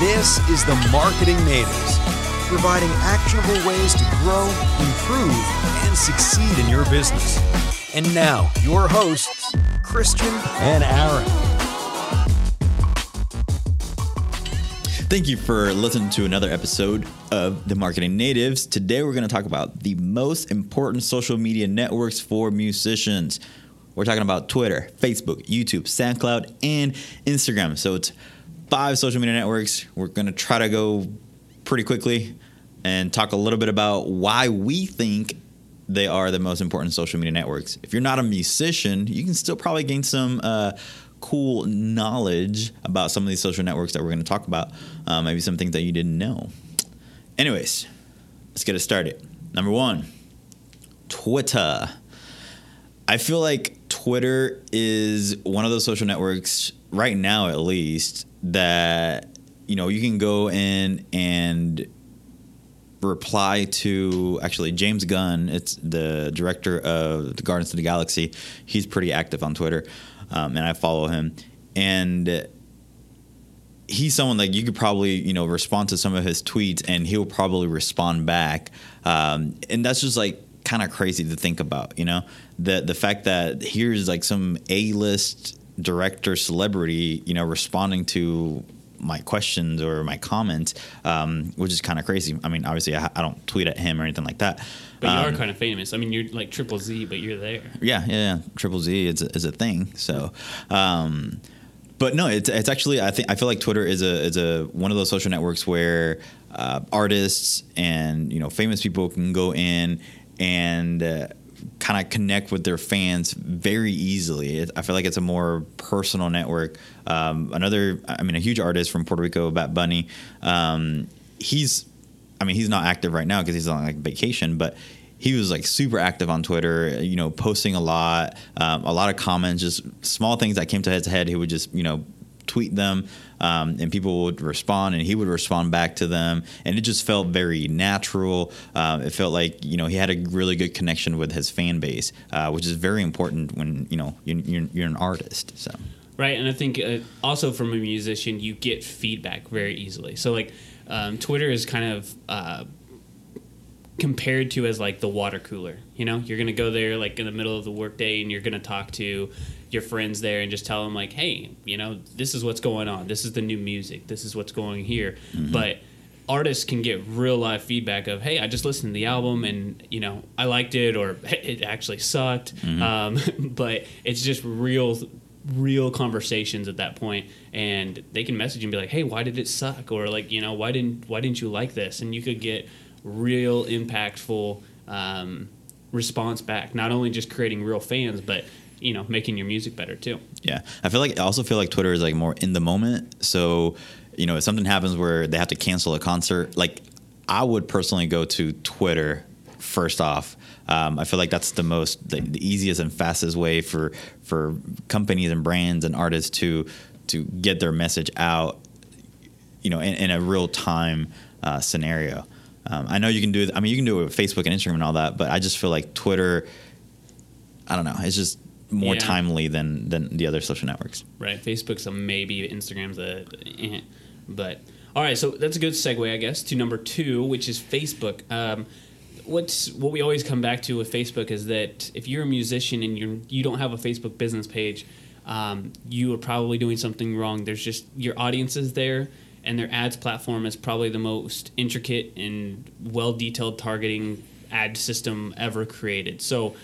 This is the Marketing Natives, providing actionable ways to grow, improve, and succeed in your business. And now, your hosts, Christian and Aaron. Thank you for listening to another episode of The Marketing Natives. Today we're going to talk about the most important social media networks for musicians. We're talking about Twitter, Facebook, YouTube, SoundCloud, and Instagram. So it's five social media networks. We're going to try to go pretty quickly and talk a little bit about why we think they are the most important social media networks. If you're not a musician, you can still probably gain some uh, cool knowledge about some of these social networks that we're going to talk about. Uh, maybe some things that you didn't know. Anyways, let's get it started. Number one, Twitter. I feel like Twitter is one of those social networks right now, at least, that you know you can go in and reply to actually James Gunn. It's the director of the Guardians of the Galaxy. He's pretty active on Twitter, um, and I follow him. And he's someone like you could probably you know respond to some of his tweets, and he'll probably respond back. Um, and that's just like kind of crazy to think about. You know, the the fact that here's like some A list director celebrity, you know, responding to my questions or my comments, um, which is kind of crazy. I mean, obviously, I, I, don't tweet at him or anything like that. But you um, are kind of famous. I mean, you're like Triple Z, but you're there. Yeah, yeah, yeah. Triple Z is a, is a thing. So, um, but no, it's it's actually I think I feel like Twitter is a is a one of those social networks where uh, artists and you know famous people can go in and. Uh, kind of connect with their fans very easily. I feel like it's a more personal network. Um, another, I mean, a huge artist from Puerto Rico, Bad Bunny. Um, he's, I mean, he's not active right now because he's on like vacation, but he was like super active on Twitter, you know, posting a lot, um, a lot of comments, just small things that came to his head. He would just, you know, tweet them um, and people would respond and he would respond back to them. And it just felt very natural. Uh, it felt like you know he had a really good connection with his fan base uh, which is very important when you know you're, you're, an artist so. Right and i think uh, also from a musician you get feedback very easily. So like um, twitter is kind of uh, compared to as like the water cooler you know you're gonna go there like in the middle of the workday and you're gonna talk to your friends there and just tell them like, hey, you know, this is what's going on. This is the new music. This is what's going here. Mm-hmm. But artists can get real live feedback of, hey, I just listened to the album and you know I liked it or it actually sucked. Mm-hmm. Um, but it's just real real conversations at that point and they can message and be like hey why did it suck or like you know why didn't why didn't you like this and you could get real impactful um, response back not only just creating real fans but you know making your music better too. Yeah, I feel like I also feel like Twitter is like more in the moment. So you know if something happens where they have to cancel a concert, like I would personally go to Twitter first off. Um, I feel like that's the most the, the, easiest and fastest way for for companies and brands and artists to to get their message out. You know, in, in a real time uh, scenario. Um, I know you can do. I mean, you can do it with Facebook and Instagram and all that, but I just feel like Twitter. I don't know. It's just more yeah. timely than than the other social networks. Right. Facebook's a maybe, Instagram's a, eh. but all right. So that's a good segue, I guess, to number two, which is Facebook. Um, what's what we always come back to with Facebook is that if you're a musician and you you don't have a Facebook business page, um, you are probably doing something wrong. There's just your audience is there, and their ads platform is probably the most intricate and well detailed targeting ad system ever created. So,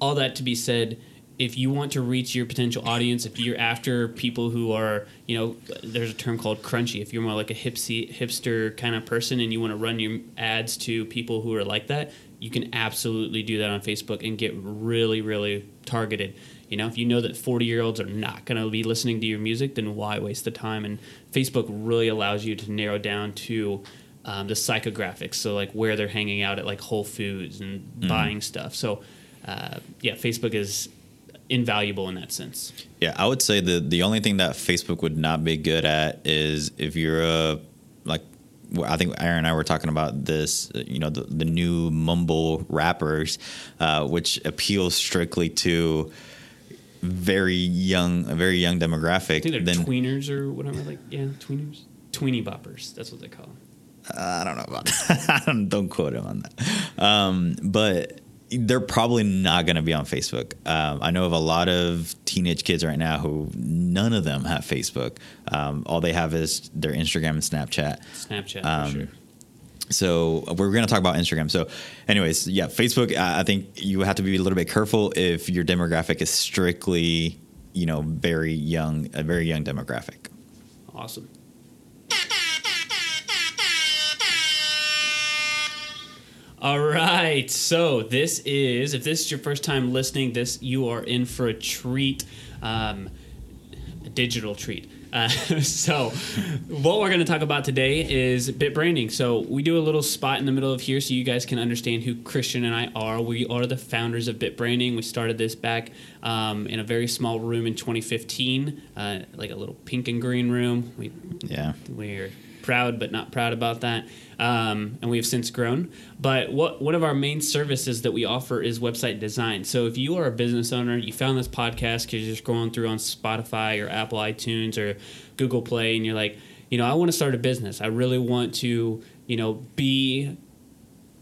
all that to be said, if you want to reach your potential audience, if you're after people who are, you know, there's a term called crunchy. If you're more like a hipsy, hipster kind of person and you want to run your ads to people who are like that, you can absolutely do that on Facebook and get really, really targeted. You know, if you know that 40 year olds are not going to be listening to your music, then why waste the time? And Facebook really allows you to narrow down to um, the psychographics. So, like where they're hanging out at like Whole Foods and mm-hmm. buying stuff. So, uh, yeah, Facebook is invaluable in that sense. Yeah, I would say the the only thing that Facebook would not be good at is if you're a like I think Aaron and I were talking about this, you know, the, the new mumble rappers, uh, which appeals strictly to very young, a very young demographic. I think they're then, tweeners or whatever. Like, yeah, tweeners. Tweeny boppers. That's what they call them. I don't know about that. don't quote him on that. Um, but they're probably not going to be on Facebook. Um, I know of a lot of teenage kids right now who none of them have Facebook. Um, all they have is their Instagram and Snapchat. Snapchat, Um, for sure. So we're going to talk about Instagram. So, anyways, yeah, Facebook. I I think you have to be a little bit careful if your demographic is strictly, you know, very young, a very young demographic. Awesome. All right. So this is if this is your first time listening, this you are in for a treat, um, a digital treat. Uh, so what we're going to talk about today is bit branding. So we do a little spot in the middle of here so you guys can understand who Christian and I are. We are the founders of Bit Branding. We started this back um, in a very small room in 2015, uh, like a little pink and green room. We Yeah. we're proud but not proud about that um, and we have since grown but what one of our main services that we offer is website design so if you are a business owner you found this podcast because you're scrolling through on spotify or apple itunes or google play and you're like you know i want to start a business i really want to you know be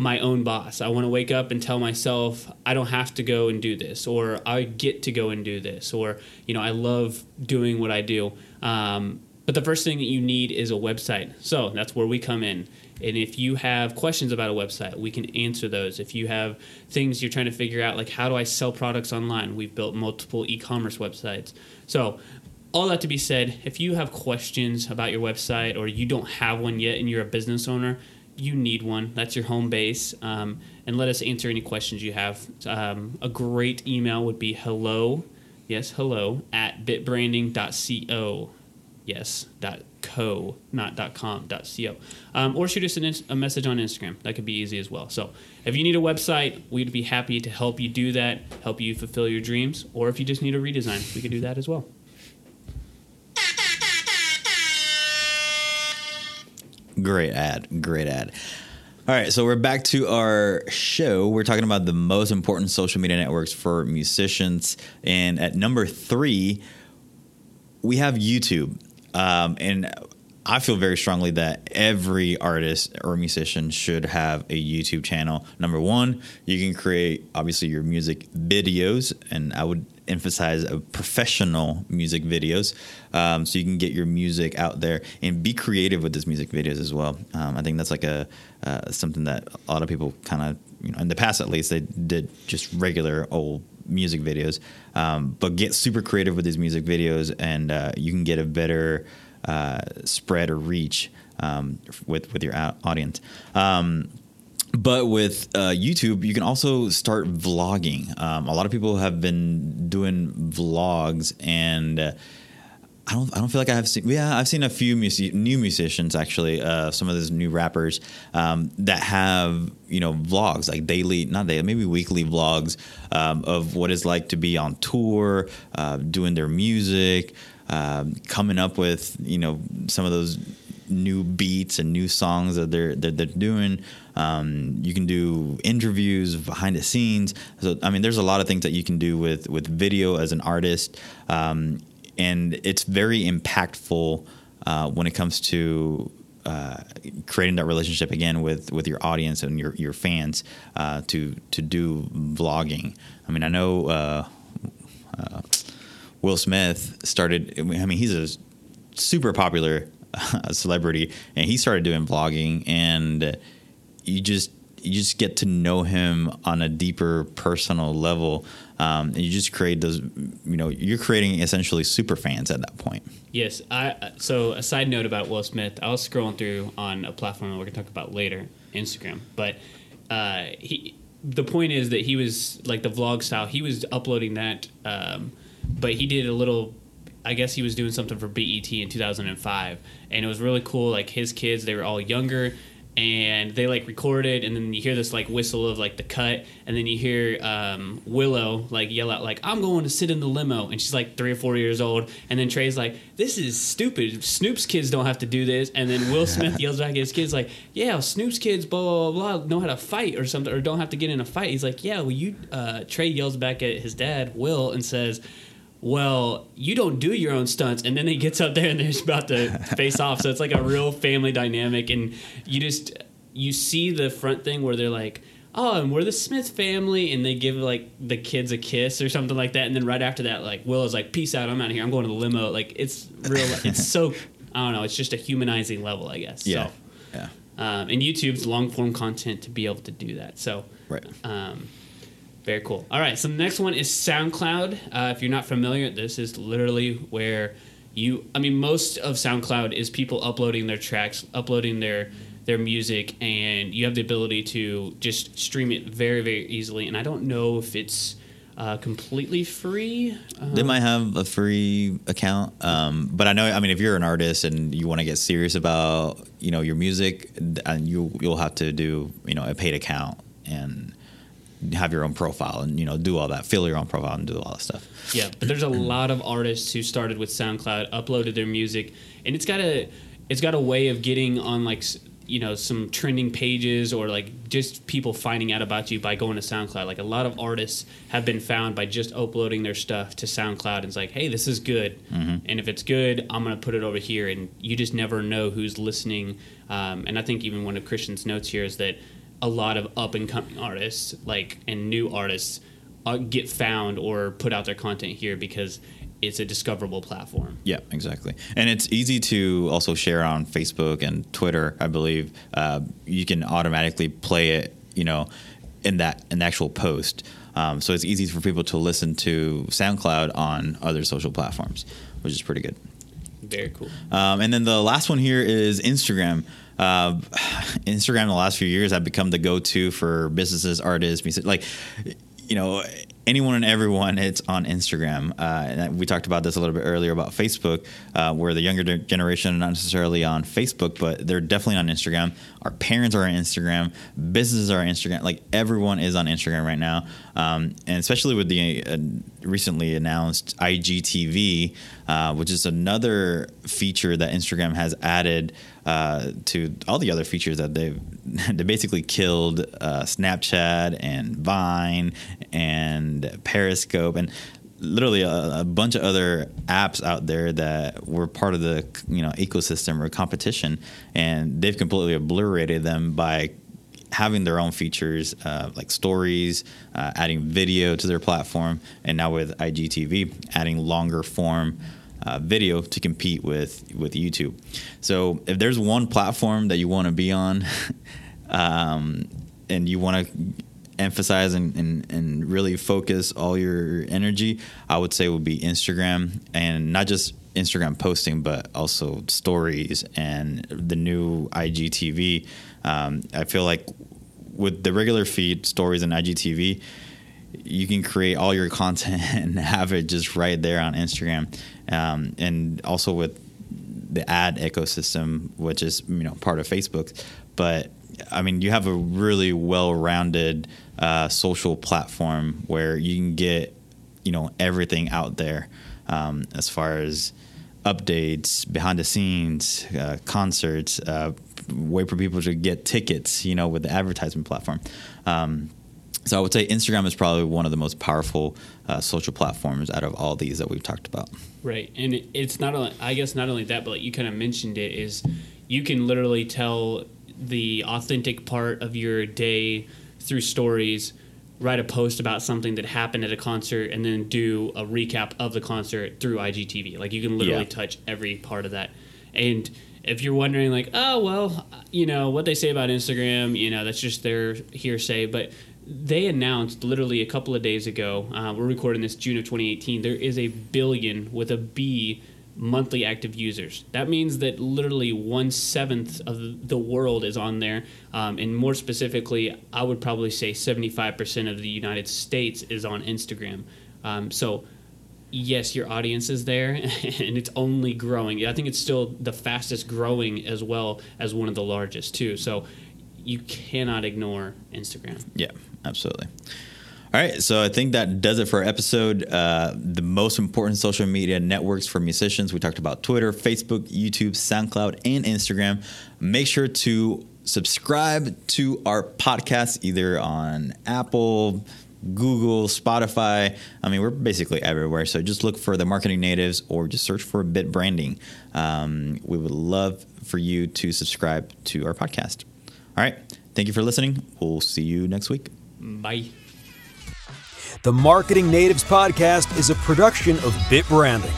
my own boss. I want to wake up and tell myself I don't have to go and do this, or I get to go and do this, or you know I love doing what I do. Um, but the first thing that you need is a website. So that's where we come in. And if you have questions about a website, we can answer those. If you have things you're trying to figure out, like how do I sell products online, we've built multiple e-commerce websites. So all that to be said, if you have questions about your website or you don't have one yet and you're a business owner, you need one. That's your home base. Um, and let us answer any questions you have. Um, a great email would be hello, yes, hello, at bitbranding.co. Yes, dot co, not dot com, dot co. Um, or shoot us an, a message on Instagram. That could be easy as well. So if you need a website, we'd be happy to help you do that, help you fulfill your dreams. Or if you just need a redesign, we could do that as well. Great ad. Great ad. All right, so we're back to our show. We're talking about the most important social media networks for musicians. And at number three, we have YouTube. Um, and I feel very strongly that every artist or musician should have a YouTube channel. Number one, you can create obviously your music videos, and I would emphasize uh, professional music videos, um, so you can get your music out there and be creative with these music videos as well. Um, I think that's like a uh, something that a lot of people kind of you know in the past at least they did just regular old music videos, um, but get super creative with these music videos, and uh, you can get a better uh, spread or reach um, with with your audience. Um, but with uh, YouTube, you can also start vlogging. Um, a lot of people have been doing vlogs, and uh, I don't. I don't feel like I have seen. Yeah, I've seen a few music, new musicians actually. Uh, some of those new rappers um, that have you know vlogs like daily, not daily, maybe weekly vlogs um, of what it's like to be on tour, uh, doing their music, um, coming up with you know some of those new beats and new songs that they're that they're doing. Um, you can do interviews behind the scenes. So I mean, there's a lot of things that you can do with with video as an artist, um, and it's very impactful uh, when it comes to. Uh, creating that relationship again with, with your audience and your, your fans uh, to to do vlogging. I mean, I know uh, uh, Will Smith started. I mean, he's a super popular uh, celebrity, and he started doing vlogging, and you just you just get to know him on a deeper personal level, um, and you just create those. You know, you're creating essentially super fans at that point. Yes. I so a side note about Will Smith. I was scrolling through on a platform we're gonna talk about later, Instagram. But uh, he, the point is that he was like the vlog style. He was uploading that, um, but he did a little. I guess he was doing something for BET in 2005, and it was really cool. Like his kids, they were all younger, and they like recorded, and then you hear this like whistle of like the cut, and then you hear um, Willow like yell out like "I'm going to sit in the limo," and she's like three or four years old, and then Trey's like "This is stupid. Snoop's kids don't have to do this," and then Will Smith yells back at his kids like "Yeah, Snoop's kids blah blah blah know how to fight or something or don't have to get in a fight." He's like "Yeah, well you." Uh, Trey yells back at his dad Will and says. Well, you don't do your own stunts, and then he gets up there and they're just about to face off. So it's like a real family dynamic, and you just you see the front thing where they're like, "Oh, and we're the Smith family," and they give like the kids a kiss or something like that, and then right after that, like Will is like, "Peace out, I'm out of here. I'm going to the limo." Like it's real. it's so I don't know. It's just a humanizing level, I guess. Yeah. So, Yeah. um, and YouTube's long form content to be able to do that. So Right. um, very cool. All right, so the next one is SoundCloud. Uh, if you're not familiar, this is literally where you. I mean, most of SoundCloud is people uploading their tracks, uploading their their music, and you have the ability to just stream it very, very easily. And I don't know if it's uh, completely free. Uh, They might have a free account, um, but I know. I mean, if you're an artist and you want to get serious about you know your music, and you you'll have to do you know a paid account and have your own profile and you know do all that, fill your own profile and do all that stuff. Yeah, but there's a lot of artists who started with SoundCloud, uploaded their music, and it's got a it's got a way of getting on like you know some trending pages or like just people finding out about you by going to SoundCloud. Like a lot of artists have been found by just uploading their stuff to SoundCloud and it's like, hey, this is good, and if it's good, I'm gonna put it over here, and you just never know who's listening. Um, and I think even one of Christian's notes here is that a lot of up and coming artists like and new artists uh, get found or put out their content here because it's a discoverable platform. Yeah, exactly. And it's easy to also share on Facebook and Twitter. I believe uh, you can automatically play it, you know, in that in the actual post. Um, so it's easy for people to listen to SoundCloud on other social platforms, which is pretty good. Very cool. Um, and then the last one here is Instagram. Uh, Instagram in the last few years have become the go-to for businesses, artists, music, like you know anyone and everyone. It's on Instagram. Uh, and we talked about this a little bit earlier about Facebook, uh, where the younger generation are not necessarily on Facebook, but they're definitely on Instagram. Our parents are on Instagram. Businesses are on Instagram. Like everyone is on Instagram right now, um, and especially with the uh, recently announced IGTV, uh, which is another feature that Instagram has added uh, to all the other features that they've they basically killed uh, Snapchat and Vine and Periscope and literally a, a bunch of other apps out there that were part of the you know ecosystem or competition, and they've completely obliterated them by having their own features uh, like stories, uh, adding video to their platform, and now with IGTV, adding longer form uh, video to compete with with YouTube. So if there's one platform that you want to be on, um, and you want to emphasize and, and, and really focus all your energy, I would say would be Instagram, and not just Instagram posting, but also stories and the new IGTV. Um, I feel like with the regular feed, stories, and IGTV, you can create all your content and have it just right there on Instagram, um, and also with the ad ecosystem, which is you know part of Facebook. But I mean, you have a really well-rounded uh, social platform where you can get you know everything out there um, as far as updates, behind the scenes, uh, concerts, uh, way for people to get tickets. You know, with the advertisement platform. Um, so I would say Instagram is probably one of the most powerful uh, social platforms out of all these that we've talked about. Right, and it's not only I guess not only that, but like you kind of mentioned it is you can literally tell the authentic part of your day through stories. Write a post about something that happened at a concert, and then do a recap of the concert through IGTV. Like you can literally Yeah. touch every part of that. And if you're wondering, like, oh well, you know what they say about Instagram, you know that's just their hearsay, but they announced literally a couple of days ago. Uh, we're recording this June of 2018. There is a billion with a B monthly active users. That means that literally one seventh of the world is on there, um, and more specifically, I would probably say 75% of the United States is on Instagram. Um, so yes, your audience is there, and it's only growing. I think it's still the fastest growing as well as one of the largest too. So you cannot ignore Instagram. Yeah, absolutely. All right, so I think that does it for our episode. Uh, the most important social media networks for musicians. We talked about Twitter, Facebook, YouTube, SoundCloud, and Instagram. Make sure to subscribe to our podcast either on Apple, Google, Spotify. I mean, we're basically everywhere. So just look for the marketing natives or just search for Bit Branding. Um, we would love for you to subscribe to our podcast. All right, thank you for listening. We'll see you next week. Bye. The Marketing Natives Podcast is a production of Bit Branding.